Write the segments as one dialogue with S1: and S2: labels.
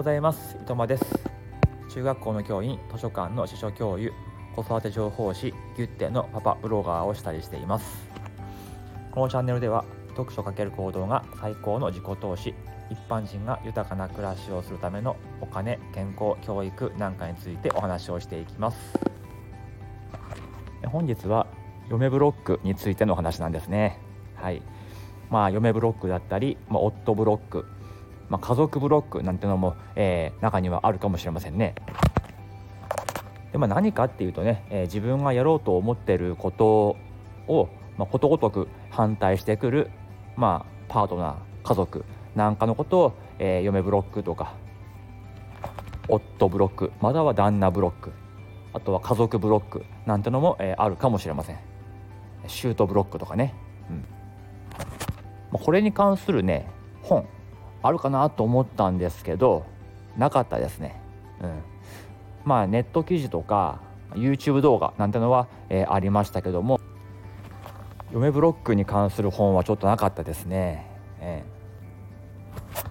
S1: ございます。伊藤間です。中学校の教員図書館の司書教諭子育て情報誌ギュッテのパパブロガーをしたりしています。このチャンネルでは読書×行動が最高の自己投資一般人が豊かな暮らしをするためのお金健康教育なんかについてお話をしていきます。本日は嫁ブロックについてのお話なんですね。はい。まあ嫁ブロックだったり、まあ、夫ブロックまあ、家族ブロックなんてのも、えー、中にはあるかもしれませんね。でまあ、何かっていうとね、えー、自分がやろうと思ってることを、まあ、ことごとく反対してくる、まあ、パートナー家族なんかのことを、えー、嫁ブロックとか夫ブロックまたは旦那ブロックあとは家族ブロックなんてのも、えー、あるかもしれません。シュートブロックとかね、うん。まあ、これに関するねあるかなと思ったんですけどなかったですね。うん、まあネット記事とか YouTube 動画なんてのは、えー、ありましたけども嫁ブロックに関する本はちょっとなかったですね。え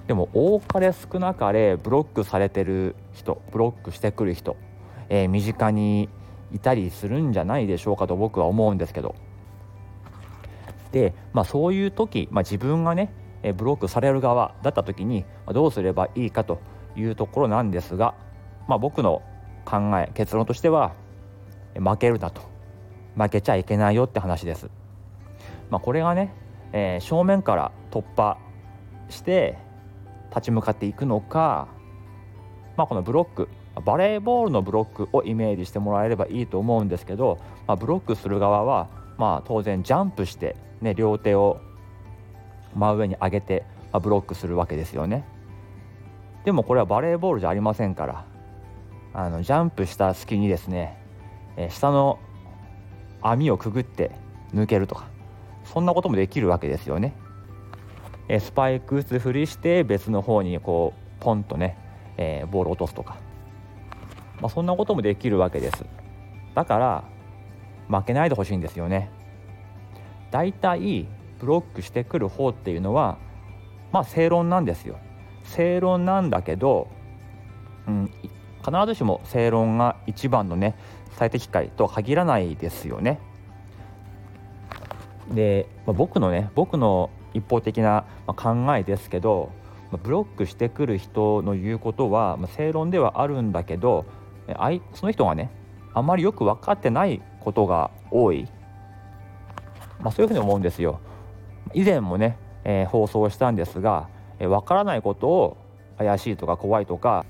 S1: ー、でも多かれ少なかれブロックされてる人ブロックしてくる人、えー、身近にいたりするんじゃないでしょうかと僕は思うんですけど。で、まあ、そういう時、まあ、自分がねえブロックされる側だった時にどうすればいいかというところなんですが、まあ、僕の考え結論としては負けるなと負けちゃいけないよって話です。まあ、これがね、えー、正面から突破して立ち向かっていくのか、まあ、このブロックバレーボールのブロックをイメージしてもらえればいいと思うんですけど、まあ、ブロックする側は、まあ、当然ジャンプして、ね、両手を真上に上げて、あ、ブロックするわけですよね。でもこれはバレーボールじゃありませんからあのジャンプした隙にですね、え、下の網をくぐって抜けるとかそんなこともできるわけですよね、え、スパイク打つふりして別の方にこうポンとね、え、ボール落とすとか、まあ、そんなこともできるわけです。だから負けないでほしいんですよね。だいたいブロックしてくる方っていうのはまあ正論なんですよ正論なんだけど、うん、必ずしも正論が一番のね最適解とは限らないですよね。で、まあ、僕のね僕の一方的な考えですけどブロックしてくる人の言うことは正論ではあるんだけどその人がねあまりよく分かってないことが多い、まあ、そういうふうに思うんですよ。以前もね、えー、放送したんですが、えー、分からないことを怪しいとか怖いとか、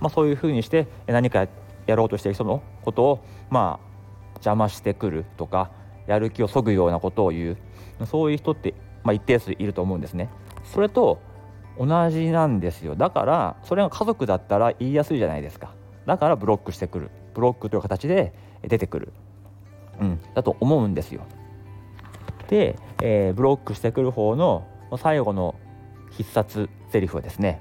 S1: まあ、そういうふうにして何かやろうとしてる人のことをまあ邪魔してくるとかやる気をそぐようなことを言う。そういう人って、まあ、一定数いると思うんですね。それと同じなんですよ。だからそれが家族だったら言いやすいじゃないですか。だからブロックしてくる。ブロックという形で出てくる、うん、だと思うんですよ。で、えー、ブロックしてくる方の最後の必殺セリフはですね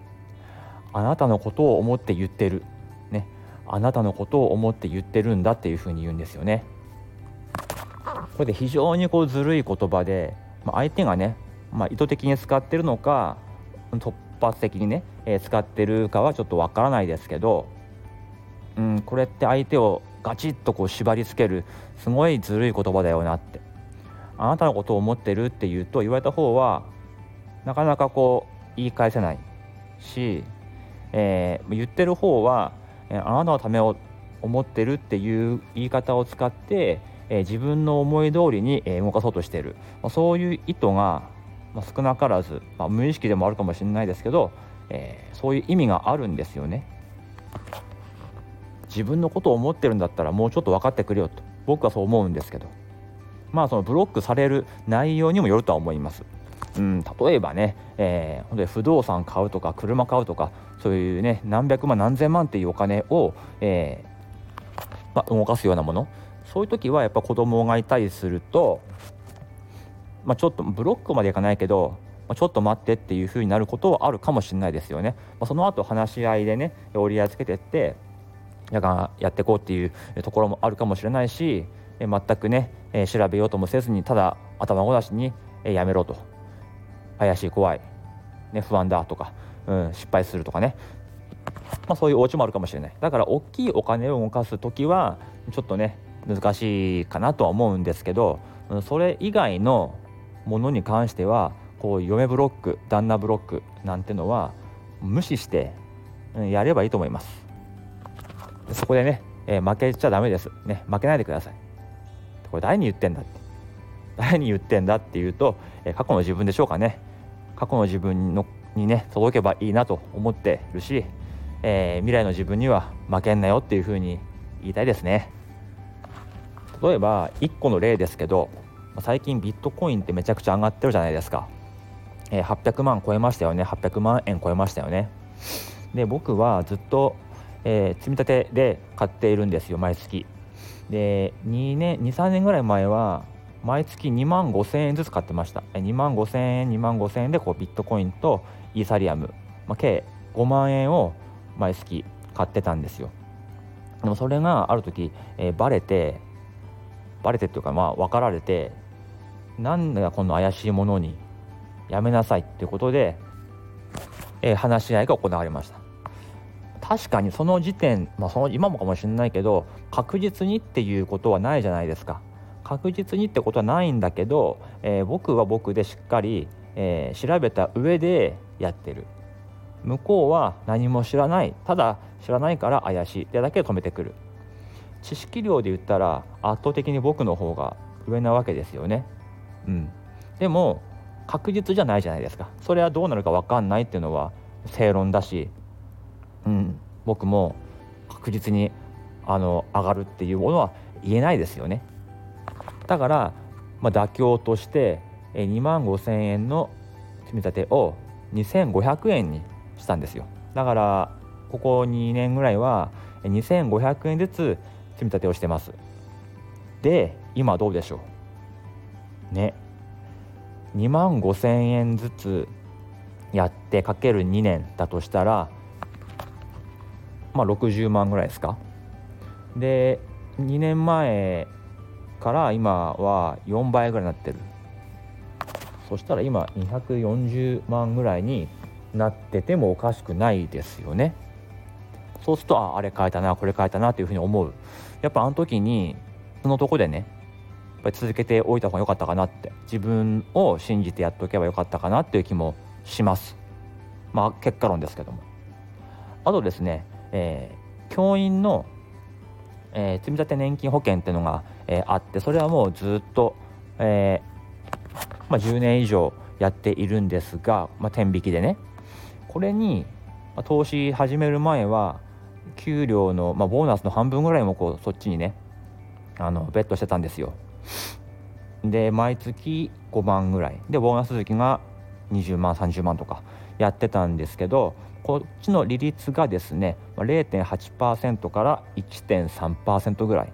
S1: あなたのことを思って言ってる、ね、あなたのことを思って言ってるんだっていうふうに言うんですよね。これで非常にこうずるい言葉で、まあ、相手がね、まあ、意図的に使ってるのか突発的にね、えー、使ってるかはちょっとわからないですけど、うん、これって相手をガチッとこう縛りつけるすごいずるい言葉だよなって。あなたのことを思ってるって言うと言われた方はなかなかこう言い返せないし、えー、言ってる方は、あなたのためを思ってるっていう言い方を使って、えー、自分の思い通りに、動かそうとしている、まあ、そういう意図が、ま、少なからず、まあ、無意識でもあるかもしれないですけど、えそういう意味があるんですよね。自分のことを思ってるんだったらもうちょっと分かってくれよと僕はそう思うんですけど。まあそのブロックされる内容にもよるとは思います。うん、例えばね、えー、本当に不動産買うとか車買うとかそういうね何百万何千万っていうお金を、えー、まあ、動かすようなものそういう時はやっぱ子供がいたりすると、まあ、ちょっとブロックまでいかないけど、まあ、ちょっと待ってっていうふうになることはあるかもしれないですよね。まあ、その後話し合いでね折り合いつけてってややっていこうっていうところもあるかもしれないし全くね、調べようともせずにただ頭ごなしに、やめろと。怪しい怖い、ね、不安だとか、うん、失敗するとかね。まあ、そういうお家もあるかもしれない。だから大きいお金を動かす時はちょっとね難しいかなとは思うんですけどそれ以外のものに関してはこう嫁ブロック旦那ブロックなんてのは無視してやればいいと思います。そこでね、えー、負けちゃダメです。ね負けないでください。これ誰に言ってんだって。誰に言ってんだっていうと、えー、過去の自分でしょうかね。過去の自分のにね届けばいいなと思ってるし、えー、未来の自分には負けんなよっていうふうに言いたいですね。例えば1個の例ですけど最近ビットコインってめちゃくちゃ上がってるじゃないですか、えー、800万超えましたよね。800万円超えましたよね。で僕はずっと、えー、積み立てで買っているんですよ毎月。で2年23年ぐらい前は毎月2万5000円ずつ買ってました。2万5000円2万5000円でこうビットコインとイーサリアム、まあ、計5万円を毎月買ってたんですよ。でもそれがある時、えー、バレてバレてっていうかまあ分かられてなんだこの怪しいものにやめなさいっていうことで、えー、話し合いが行われました。確かにその時点、まあ、その今もかもしれないけど確実にっていうことはないじゃないですか。確実にってことはないんだけど、えー、僕は僕でしっかり、えー、調べた上でやってる。向こうは何も知らない。ただ知らないから怪しい。ってだけで止めてくる。知識量で言ったら圧倒的に僕の方が上なわけですよね。うん。でも確実じゃないじゃないですか。それはどうなるか分かんないっていうのは正論だし、うん、僕も確実にあの上がるっていうものは言えないですよね。だから、まあ、妥協として2万5千円の積み立てを2500円にしたんですよ。だからここ2年ぐらいは2500円ずつ積み立てをしてます。で今どうでしょう？ね。2万5千円ずつやってかける2年だとしたらまあ60万ぐらいですか。で2年前から今は4倍ぐらいになってる。そしたら今240万ぐらいになっててもおかしくないですよね。そうするとああれ変えたなこれ変えたなというふうに思う。やっぱあの時にそのとこでねやっぱり続けておいた方が良かったかなって。自分を信じてやっておけばよかったかなっていう気もします。まあ結果論ですけども。あとですね、えー、教員のえー、積立年金保険っていうのが、えー、あってそれはもうずっと、え、まあ、10年以上やっているんですが、まあ、天引きでね。これに、まあ、投資始める前は給料の、まボーナスの半分ぐらいもこうそっちにねあのベットしてたんですよ。で毎月5万ぐらい。でボーナス続きが20万30万とかやってたんですけどこっちの利率がですね0.8%から1.3%ぐらい、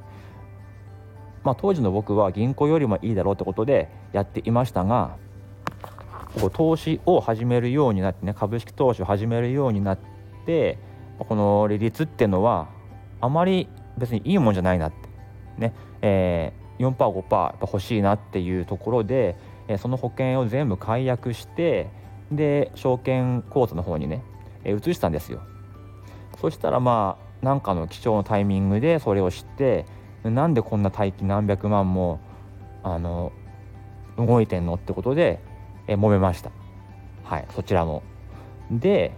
S1: まあ、当時の僕は銀行よりもいいだろうってことでやっていましたが投資を始めるようになってね株式投資を始めるようになってこの利率っていうのはあまり別にいいもんじゃないなってね、えー、4%5% やっぱ欲しいなっていうところで、えその保険を全部解約してで証券口座の方にねえ移したんですよ。そしたらまあなんかの貴重なタイミングでそれを知ってなんでこんな大金何百万もあの動いてんのってことで、え揉めました。はいそちらも。で、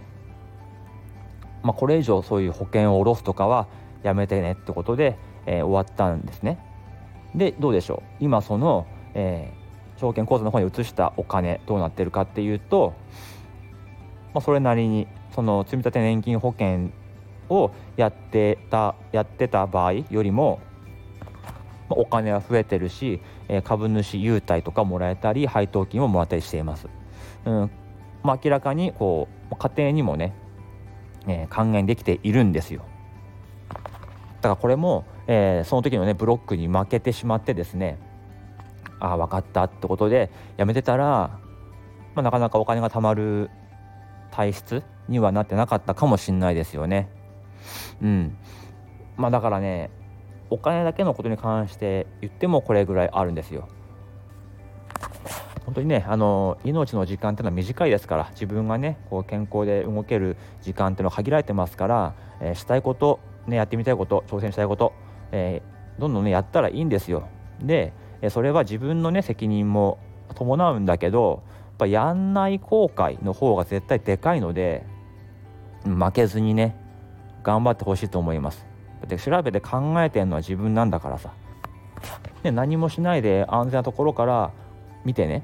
S1: まあ、これ以上そういう保険を下ろすとかはやめてねってことで、えー、終わったんですね。でどうでしょう。今その、えー、証券口座の方に移したお金どうなってるかっていうと、まあ、それなりにその積立年金保険をやってたやってた場合よりもお金は増えてるしえ株主優待とかもらえたり配当金をもらったりしています。うんまあ、明らかにこう家庭にもね、えー、還元できているんですよ。だからこれも、えー、その時のねブロックに負けてしまってですねああ分かったってことでやめてたら、まあ、なかなかお金が貯まる体質にはなってなかったかもしんないですよね。うん。まあだからね、お金だけのことに関して言ってもこれぐらいあるんですよ。本当にねあの命の時間っていうのは短いですから自分がねこう健康で動ける時間っていうのは限られてますから、えー、したいこと、ね、やってみたいこと挑戦したいこと、えー、どんどんねやったらいいんですよでそれは自分のね責任も伴うんだけどぱやんない後悔の方が絶対でかいので負けずにね頑張ってほしいと思います。で調べて考えてるのは自分なんだからさ。で何もしないで安全なところから見てね、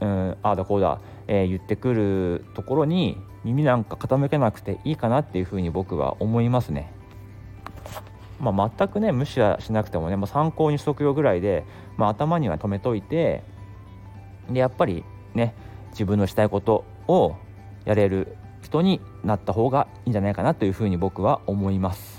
S1: うん、ああだこうだ、えー、言ってくるところに耳なんか傾けなくていいかなっていうふうに僕は思いますね。まあ、全くね無視はしなくてもね、まあ、参考にしとくよぐらいで、まあ、頭には留めといてでやっぱりね自分のしたいことをやれる人になった方がいいんじゃないかなというふうに僕は思います。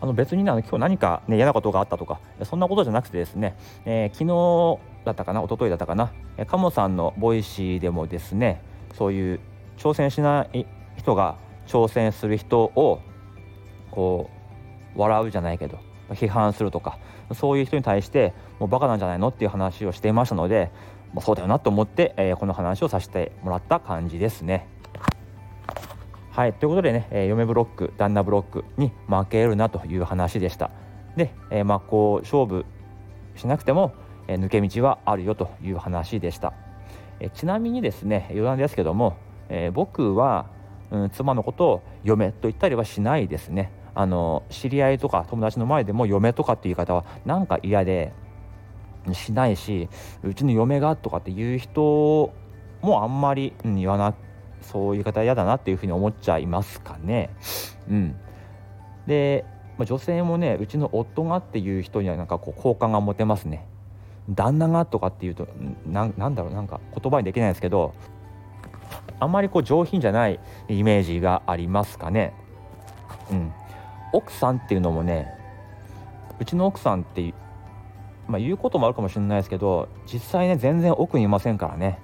S1: あの別にね今日何か、ね、嫌なことがあったとかそんなことじゃなくてですね、えー、昨日だったかな一昨日だったかな鴨さんの Voicy でもですねそういう挑戦しない人が挑戦する人をこう笑うじゃないけど批判するとかそういう人に対してもうバカなんじゃないのっていう話をしていましたのでもうそうだよなと思って、えー、この話をさせてもらった感じですね。はいということでね、えー、嫁ブロック旦那ブロックに負けるなという話でした。で、えー、まあこう勝負しなくても、えー、抜け道はあるよという話でした、えー、ちなみにですね余談ですけども、えー、僕は、うん、妻のことを嫁と言ったりはしないですね。あの知り合いとか友達の前でも嫁とかっていう言い方はなんか嫌でしないしうちの嫁がとかっていう人もあんまり、うん、言わなそういう方嫌だなっていうふうに思っちゃいますかね。うん、で、まあ、女性もねうちの夫がっていう人にはなんかこう好感が持てますね。旦那がとかっていうとななんだろうなんか言葉にできないですけどあんまりこう上品じゃないイメージがありますかね。うん、奥さんっていうのもねうちの奥さんってまあ、言うこともあるかもしれないですけど実際ね全然奥にいませんからね。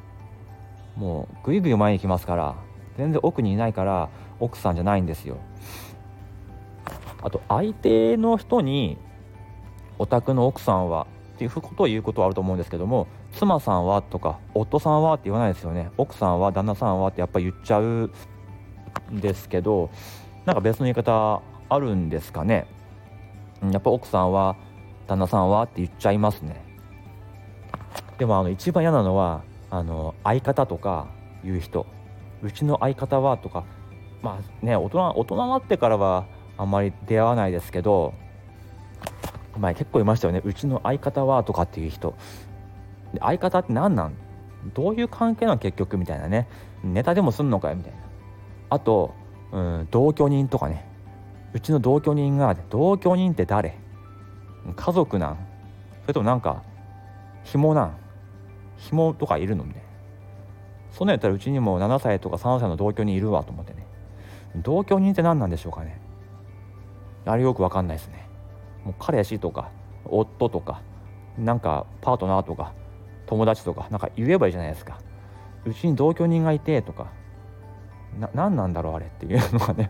S1: もうぐいぐい前に来ますから全然奥にいないから奥さんじゃないんですよ。あと相手の人にお宅の奥さんはっていうことを言うことはあると思うんですけども妻さんはとか夫さんはって言わないですよね。奥さんは旦那さんはってやっぱ言っちゃうんですけどなんか別の言い方あるんですかね。やっぱ奥さんは旦那さんはって言っちゃいますね。でもあの一番嫌なのはあの相方とかいう人。うちの相方はとかまあね大人大人になってからはあんまり出会わないですけど前結構いましたよね。うちの相方はとかっていう人。相方って何なん？どういう関係なの結局みたいなね。ネタでもすんのかよ？みたいな。あと、うん、同居人とかね。うちの同居人が同居人って誰？家族なん？それともなんか紐なん？紐とかいるのみたいな。そんなんやったらうちにも7歳とか3歳の同居人いるわと思ってね。同居人って何なんでしょうかね？あれよく分かんないですね。もう彼氏とか夫とかなんかパートナーとか友達とかなんか言えばいいじゃないですか。うちに同居人がいてとかな何なんだろうあれっていうのがね。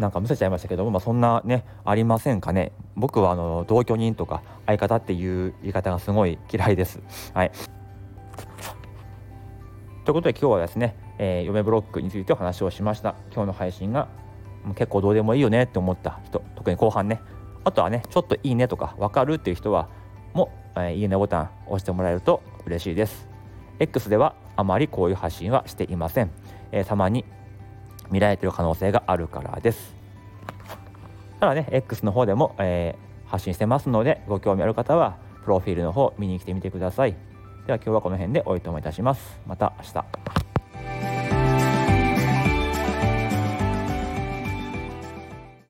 S1: なんかむせちゃいましたけども、まあ、そんなねありませんかね。僕はあの同居人とか相方っていう言い方がすごい嫌いです。はい。ということで今日はですね、えー、嫁ブロックについてお話をしました。今日の配信が結構どうでもいいよねって思った人。特に後半ね。あとはねちょっといいねとか分かるっていう人はも、えー、いいねボタン押してもらえると嬉しいです。X ではあまりこういう発信はしていません、えー、たまに見られてる可能性があるからです。ただね X の方でも、えー、発信してますのでご興味ある方はプロフィールの方見に来てみてください。では今日はこの辺でおいともいたします。また明日。